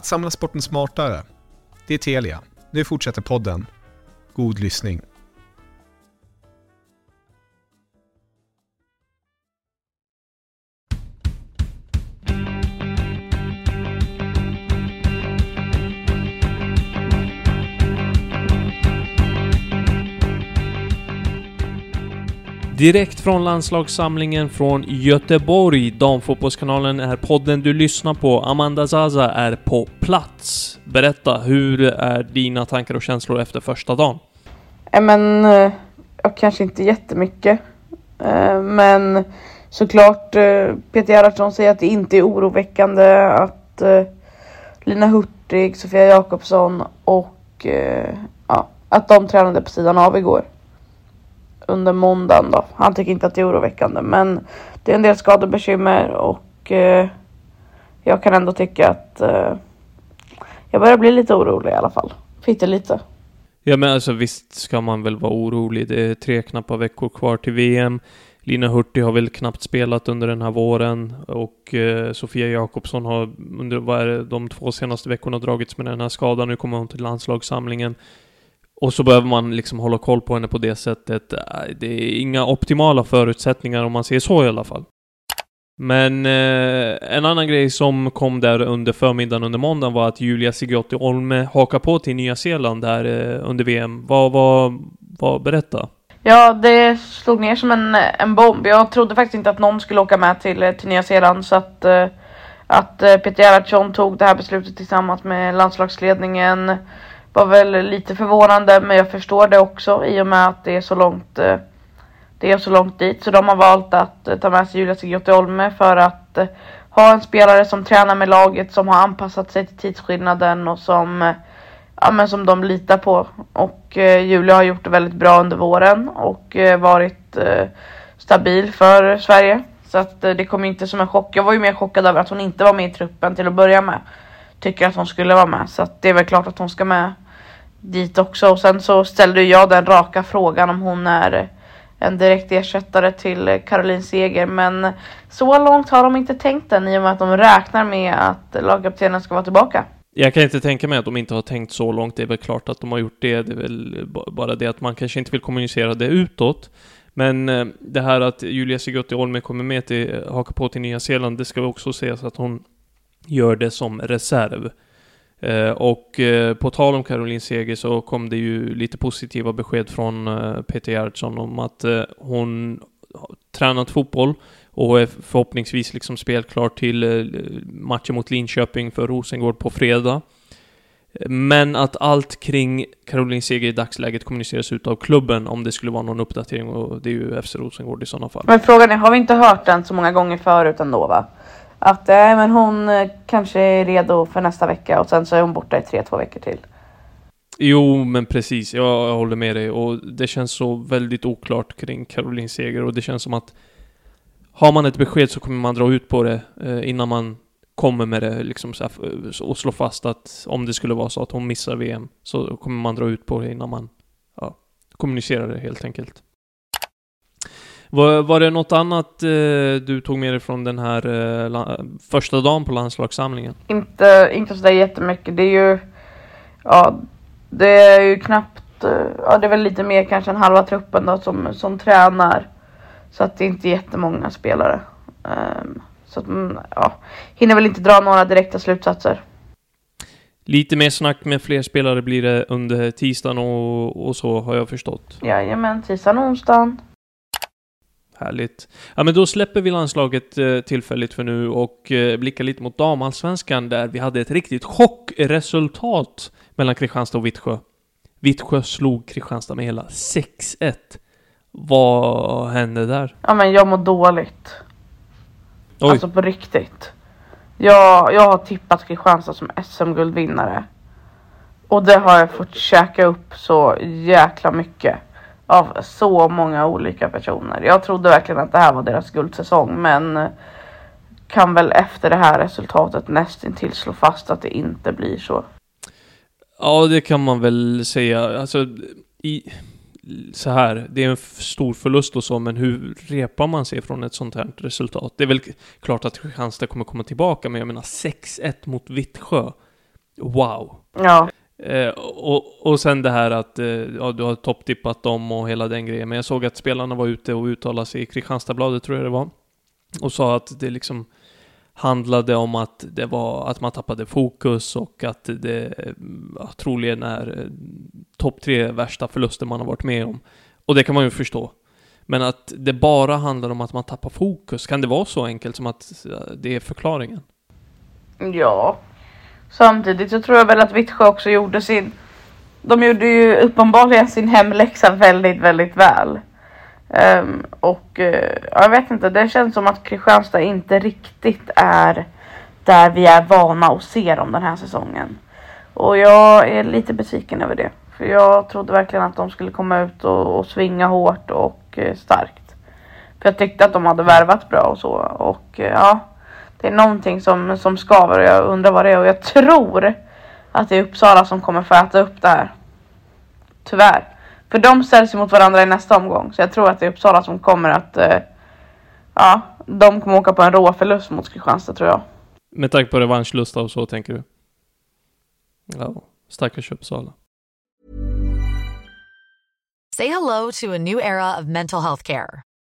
Att samla sporten smartare. Det är Telia. Nu fortsätter podden. God lyssning. Direkt från landslagssamlingen från Göteborg, Damfotbollskanalen är podden du lyssnar på. Amanda Zaza är på plats. Berätta, hur är dina tankar och känslor efter första dagen? Ja, men, eh, jag kanske inte jättemycket. Eh, men såklart, eh, Peter Gerhardsson säger att det inte är oroväckande att Lina Hurtig, Sofia Jakobsson och ja, att de tränade på sidan av igår under måndagen då. Han tycker inte att det är oroväckande men det är en del skadebekymmer och eh, jag kan ändå tycka att eh, jag börjar bli lite orolig i alla fall. lite. Ja men alltså visst ska man väl vara orolig. Det är tre knappa veckor kvar till VM. Lina Hurtig har väl knappt spelat under den här våren och eh, Sofia Jakobsson har under vad är det, de två senaste veckorna dragits med den här skadan. Nu kommer hon till landslagssamlingen. Och så behöver man liksom hålla koll på henne på det sättet. Äh, det är inga optimala förutsättningar om man ser så i alla fall. Men eh, en annan grej som kom där under förmiddagen under måndagen var att Julia Sigiotti Olme hakar på till Nya Zeeland där eh, under VM. Vad, vad, vad, berätta. Ja, det slog ner som en, en bomb. Jag trodde faktiskt inte att någon skulle åka med till, till Nya Zeeland så att, eh, att eh, Peter Gerhardsson tog det här beslutet tillsammans med landslagsledningen var väl lite förvånande men jag förstår det också i och med att det är så långt eh, det är så långt dit. Så de har valt att eh, ta med sig Julia Sigiotti Olme för att eh, ha en spelare som tränar med laget som har anpassat sig till tidsskillnaden och som ja, men som de litar på. Och Julia har gjort det väldigt bra under våren och varit stabil för Sverige. Så att det kom inte som en chock. Jag var ju mer chockad över att hon inte var med i truppen till att börja med tycker att hon skulle vara med. Så att det är väl klart att hon ska med dit också. Och sen så ställde jag den raka frågan om hon är en direkt ersättare till Caroline Seger. Men så långt har de inte tänkt den i och med att de räknar med att lagkaptenen ska vara tillbaka. Jag kan inte tänka mig att de inte har tänkt så långt. Det är väl klart att de har gjort det. Det är väl bara det att man kanske inte vill kommunicera det utåt. Men eh, det här att Julia Sigurd Olme kommer med till, haka på till Nya Zeeland, det ska också sägas att hon gör det som reserv. Eh, och eh, på tal om Caroline Seger så kom det ju lite positiva besked från eh, Peter Gerhardsson om att eh, hon har tränat fotboll och är förhoppningsvis liksom spelklar till eh, matchen mot Linköping för Rosengård på fredag. Men att allt kring Caroline Seger i dagsläget kommuniceras ut av klubben om det skulle vara någon uppdatering och det är ju FC Rosengård i sådana fall. Men frågan är, har vi inte hört den så många gånger förut ändå va? Att äh, men hon eh, kanske är redo för nästa vecka och sen så är hon borta i tre, två veckor till. Jo, men precis. Jag, jag håller med dig och det känns så väldigt oklart kring Caroline Seger och det känns som att har man ett besked så kommer man dra ut på det eh, innan man kommer med det liksom så här, och slå fast att om det skulle vara så att hon missar VM så kommer man dra ut på det innan man ja, kommunicerar det helt enkelt. Var, var det något annat eh, du tog med dig från den här eh, första dagen på landslagssamlingen? Inte, inte sådär jättemycket. Det är ju, ja, det är ju knappt, eh, ja det är väl lite mer kanske än halva truppen då som, som tränar. Så att det är inte jättemånga spelare. Um, så att man mm, ja, hinner väl inte dra några direkta slutsatser. Lite mer snack med fler spelare blir det under tisdagen och, och så har jag förstått. Jajamän, tisdagen och onsdagen. Härligt. Ja, men då släpper vi landslaget eh, tillfälligt för nu och eh, blickar lite mot damallsvenskan där vi hade ett riktigt chockresultat mellan Kristianstad och Vittsjö. Vittsjö slog Kristianstad med hela 6-1. Vad hände där? Ja, men jag mår dåligt. Oj. Alltså på riktigt. Jag, jag har tippat Kristianstad som SM-guldvinnare. Och det har jag fått käka upp så jäkla mycket. Av så många olika personer. Jag trodde verkligen att det här var deras guldsäsong men kan väl efter det här resultatet nästintill slå fast att det inte blir så. Ja, det kan man väl säga. Alltså, i, så här, det är en stor förlust och så, men hur repar man sig från ett sånt här resultat? Det är väl klart att Kristianstad kommer komma tillbaka, men jag menar 6-1 mot Vittsjö. Wow! Ja. Eh, och, och sen det här att eh, ja, du har topptippat dem och hela den grejen, men jag såg att spelarna var ute och uttalade sig i Kristianstadsbladet, tror jag det var, och sa att det liksom handlade om att det var att man tappade fokus och att det ja, troligen är eh, topp tre värsta förluster man har varit med om. Och det kan man ju förstå. Men att det bara handlar om att man tappar fokus, kan det vara så enkelt som att eh, det är förklaringen? Ja. Samtidigt så tror jag väl att Vittsjö också gjorde sin... De gjorde ju uppenbarligen sin hemläxa väldigt, väldigt väl. Um, och uh, jag vet inte, det känns som att Kristianstad inte riktigt är där vi är vana att se dem den här säsongen. Och jag är lite besviken över det. För jag trodde verkligen att de skulle komma ut och, och svinga hårt och uh, starkt. För jag tyckte att de hade värvat bra och så. Och uh, ja, det är någonting som, som skaver och jag undrar vad det är. Och jag tror att det är Uppsala som kommer få äta upp det här. Tyvärr. För de ställs mot varandra i nästa omgång. Så jag tror att det är Uppsala som kommer att... Eh, ja, de kommer åka på en rå förlust mot Kristianstad tror jag. Med tanke på revanschlusta och så tänker du? Ja, stackars Uppsala. Say hello to a new era of mental health care.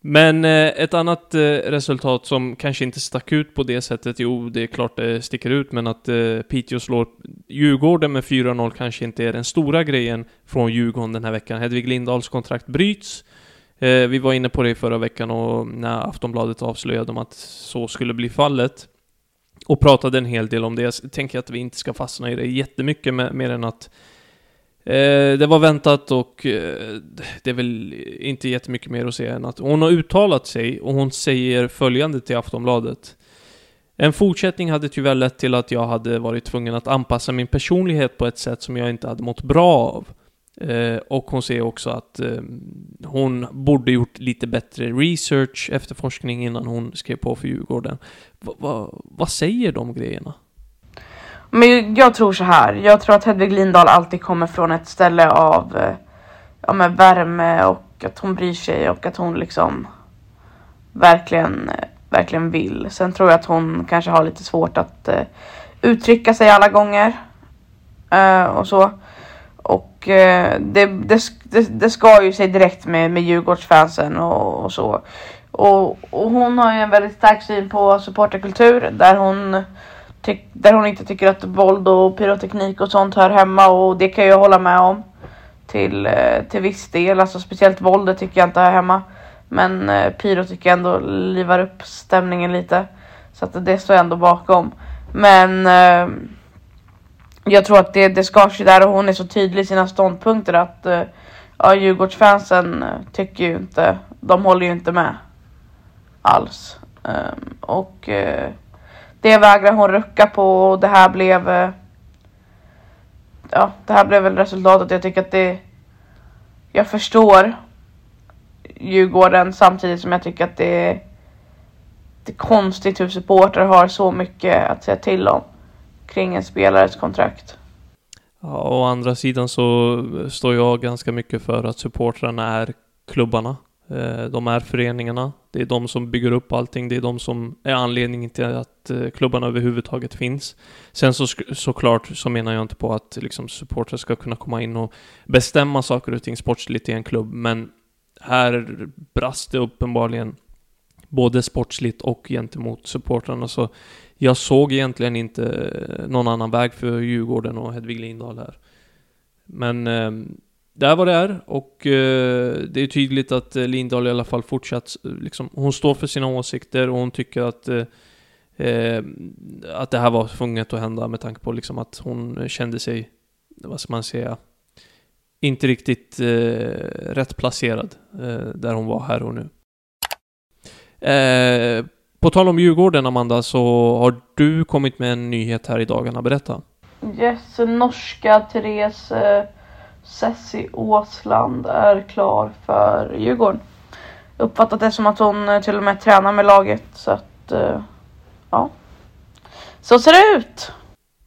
Men eh, ett annat eh, resultat som kanske inte stack ut på det sättet, jo det är klart det sticker ut, men att eh, Piteå slår Djurgården med 4-0 kanske inte är den stora grejen från Djurgården den här veckan. Hedvig Lindahls kontrakt bryts. Eh, vi var inne på det i förra veckan och när Aftonbladet avslöjade om att så skulle bli fallet och pratade en hel del om det. Jag tänker att vi inte ska fastna i det jättemycket mer än att Eh, det var väntat och eh, det är väl inte jättemycket mer att säga än att hon har uttalat sig och hon säger följande till Aftonbladet. En fortsättning hade tyvärr lett till att jag hade varit tvungen att anpassa min personlighet på ett sätt som jag inte hade mått bra av. Eh, och hon säger också att eh, hon borde gjort lite bättre research efter forskning innan hon skrev på för Djurgården. Va, va, vad säger de grejerna? Men jag tror så här. Jag tror att Hedvig Lindahl alltid kommer från ett ställe av eh, ja, med värme och att hon bryr sig och att hon liksom verkligen, eh, verkligen vill. Sen tror jag att hon kanske har lite svårt att uh, uttrycka sig alla gånger. Uh, och så. Och uh, det, det, det, det ska ju sig direkt med, med Djurgårdsfansen och, och så. Och, och, hon har ju en väldigt stark syn på supporterkultur där hon, där hon inte tycker att våld och pyroteknik och sånt hör hemma och det kan jag hålla med om till, eh, till viss del. Alltså speciellt våldet tycker jag inte hör hemma. Men eh, Pyro tycker jag ändå livar upp stämningen lite. Så att det står jag ändå bakom. Men eh, jag tror att det, det skar sig där och hon är så tydlig i sina ståndpunkter att eh, ja, Djurgårdsfansen eh, tycker ju inte, de håller ju inte med alls. Ehm, och eh, det vägrar hon rucka på och det här blev eh, ja, det här blev väl resultatet. Jag tycker att det jag förstår Djurgården samtidigt som jag tycker att det är, det är konstigt hur supportrar har så mycket att säga till om kring en spelares kontrakt. Ja, å andra sidan så står jag ganska mycket för att supportrarna är klubbarna. Eh, de är föreningarna. Det är de som bygger upp allting. Det är de som är anledningen till att eh, klubbarna överhuvudtaget finns. Sen så såklart så menar jag inte på att liksom supportrar ska kunna komma in och bestämma saker och ting sportsligt i en klubb, men här brast det uppenbarligen både sportsligt och gentemot supportrarna. Så jag såg egentligen inte eh, någon annan väg för Djurgården och Hedvig Lindahl här. Men eh, det är vad det är och eh, det är tydligt att eh, Lindahl i alla fall fortsatt eh, liksom, hon står för sina åsikter och hon tycker att eh, eh att det här var tvunget att hända med tanke på liksom att hon kände sig, vad ska man säga, inte riktigt eh, rätt placerad eh, där hon var här och nu. Eh, på tal om Djurgården, Amanda, så har du kommit med en nyhet här i dagarna. Berätta. Yes, norska Therese eh, eh, Sessi Åsland är klar för Djurgården. Uppfattat det som att hon eh, till och med tränar med laget, så att eh, ja. Så ser det ut!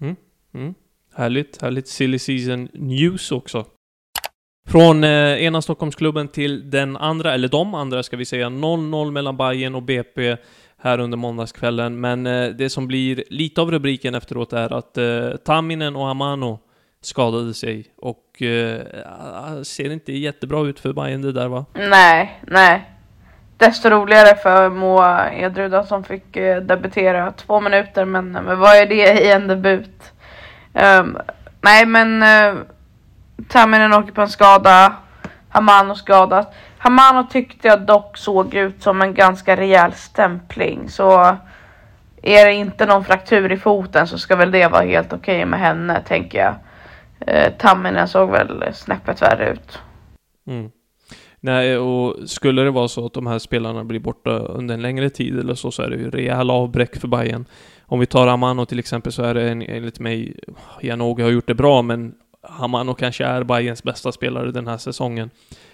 Mm, mm. Härligt, härligt silly season news också. Från eh, ena Stockholmsklubben till den andra, eller de andra ska vi säga, 0-0 mellan Bayern och BP här under måndagskvällen. Men eh, det som blir lite av rubriken efteråt är att eh, Tamminen och Amano skadade sig och eh, ser inte jättebra ut för Bayern det där va? Nej, nej. Desto roligare för Moa Edruda som fick eh, debutera två minuter, men, eh, men vad är det i en debut? Um, nej, men eh, uh, Tamminen åker på en skada. Hamano skadas. Hamano tyckte jag dock såg ut som en ganska rejäl stämpling. Så är det inte någon fraktur i foten så ska väl det vara helt okej okay med henne tänker jag. Eh, Tamminen såg väl snäppet värre ut. Mm. Nej, och skulle det vara så att de här spelarna blir borta under en längre tid eller så, så är det ju rejäla avbräck för Bayern. Om vi tar Amano till exempel så är det enligt mig, Janogy har gjort det bra, men Hamano kanske är Bayerns bästa spelare den här säsongen.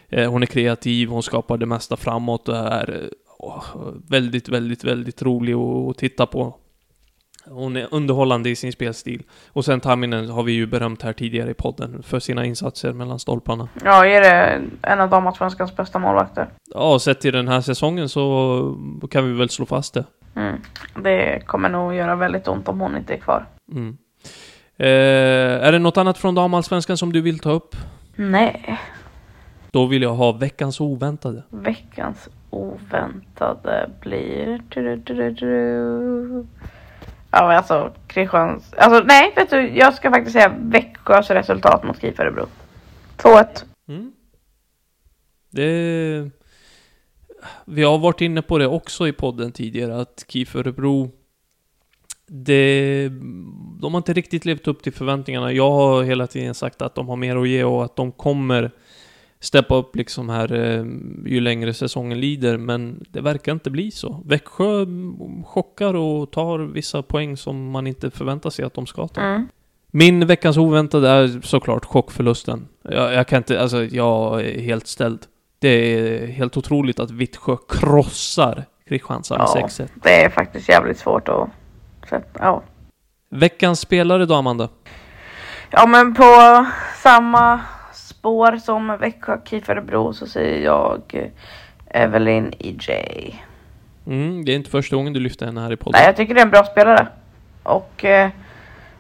Eh, hon är kreativ, hon skapar det mesta framåt och är oh, väldigt, väldigt, väldigt rolig att titta på. Hon är underhållande i sin spelstil. Och sen Tamminen har vi ju berömt här tidigare i podden för sina insatser mellan stolparna. Ja, är det en av damallsvenskans bästa målvakter? Ja, sett till den här säsongen så kan vi väl slå fast det. Mm. Det kommer nog göra väldigt ont om hon inte är kvar. Mm. Eh, är det något annat från damallsvenskan som du vill ta upp? Nej. Då vill jag ha veckans oväntade. Veckans oväntade blir... Ja men alltså Kristians... Alltså nej vet du, jag ska faktiskt säga Växjös resultat mot KIF Örebro. 2-1. Mm. Det... Vi har varit inne på det också i podden tidigare att KIF Örebro det, de har inte riktigt levt upp till förväntningarna. Jag har hela tiden sagt att de har mer att ge och att de kommer steppa upp liksom här eh, ju längre säsongen lider, men det verkar inte bli så. Växjö chockar och tar vissa poäng som man inte förväntar sig att de ska ta. Mm. Min veckans oväntade är såklart chockförlusten. Jag, jag kan inte, alltså jag är helt ställd. Det är helt otroligt att Vittsjö krossar Kristianstad med Ja. 6-1. Det är faktiskt jävligt svårt att... Så, ja. Veckans spelare då, Amanda? ja, men på samma spår som Växjö, KIF Örebro så säger jag eh, Evelyn EJ. Mm, det är inte första gången du lyfter henne här i podden. Nej, jag tycker det är en bra spelare. Och eh,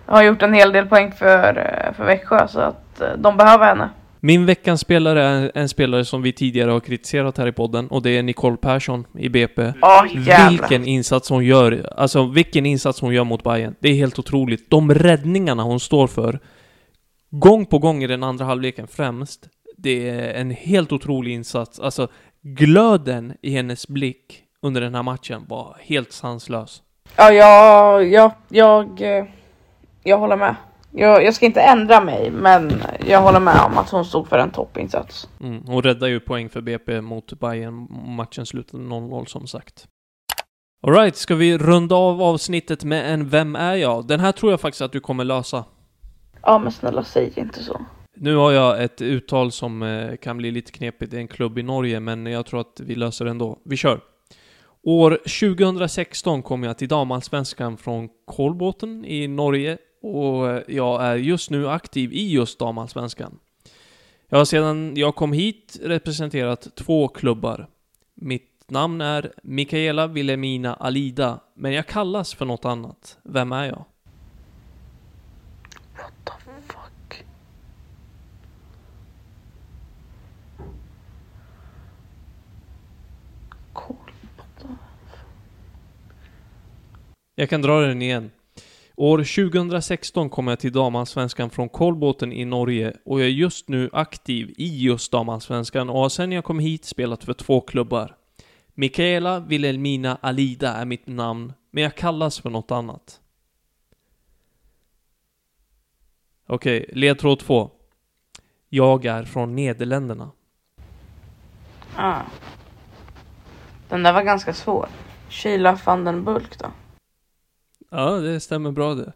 har gjort en hel del poäng för, eh, för Växjö så att eh, de behöver henne. Min veckans spelare är en spelare som vi tidigare har kritiserat här i podden och det är Nicole Persson i BP. Jävlar. Vilken insats hon gör, alltså vilken insats hon gör mot Bayern. Det är helt otroligt. De räddningarna hon står för, gång på gång i den andra halvleken främst, det är en helt otrolig insats. Alltså, glöden i hennes blick under den här matchen var helt sanslös. Ja, jag, jag, jag, eh, jag håller med. Jag, jag ska inte ändra mig, men jag håller med om att hon stod för en toppinsats. Mm, hon räddar ju poäng för BP mot Bayern. Matchen slutade 0-0 som sagt. Alright, ska vi runda av avsnittet med en Vem är jag? Den här tror jag faktiskt att du kommer lösa. Ja, men snälla säg inte så. Nu har jag ett uttal som eh, kan bli lite knepigt. Det är en klubb i Norge, men jag tror att vi löser det ändå. Vi kör! År 2016 kom jag till damallsvenskan från Kolbåten i Norge och eh, jag är just nu aktiv i just damallsvenskan. Jag har sedan jag kom hit representerat två klubbar. Mitt namn är Mikaela Wilhelmina Alida, men jag kallas för något annat. Vem är jag? Jag kan dra den igen. År 2016 kom jag till damallsvenskan från Kolbåten i Norge och jag är just nu aktiv i just damallsvenskan och har sen jag kom hit spelat för två klubbar. Mikaela Wilhelmina Alida är mitt namn, men jag kallas för något annat. Okej, ledtråd 2. Jag är från Nederländerna. Ah. Den där var ganska svår. Sheila van den Bulk då? Ja, det stämmer bra det.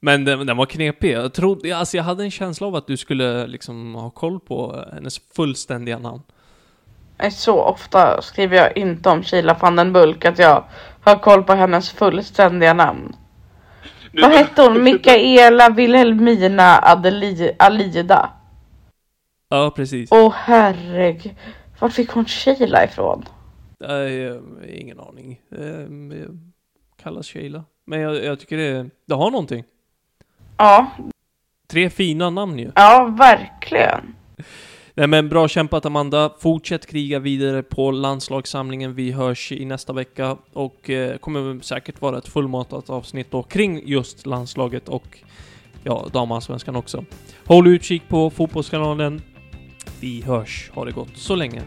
Men den, den var knepig. Jag trodde, alltså jag hade en känsla av att du skulle liksom ha koll på hennes fullständiga namn. Så ofta skriver jag inte om Sheila van den Bulk att jag har koll på hennes fullständiga namn. Vad hette hon? Mikaela Wilhelmina Adeli- Alida? Ja, precis. Åh herregud. Vart fick hon Sheila ifrån? Nej, eh, ingen aning. Jag kallas Sheila. Men jag, jag tycker det, det har någonting. Ja, Tre fina namn ju. ja verkligen. Nej men bra kämpat Amanda. Fortsätt kriga vidare på landslagssamlingen. Vi hörs i nästa vecka och eh, kommer säkert vara ett fullmatat avsnitt då kring just landslaget och ja, damallsvenskan också. Håll utkik på Fotbollskanalen. Vi hörs. Ha det gott så länge.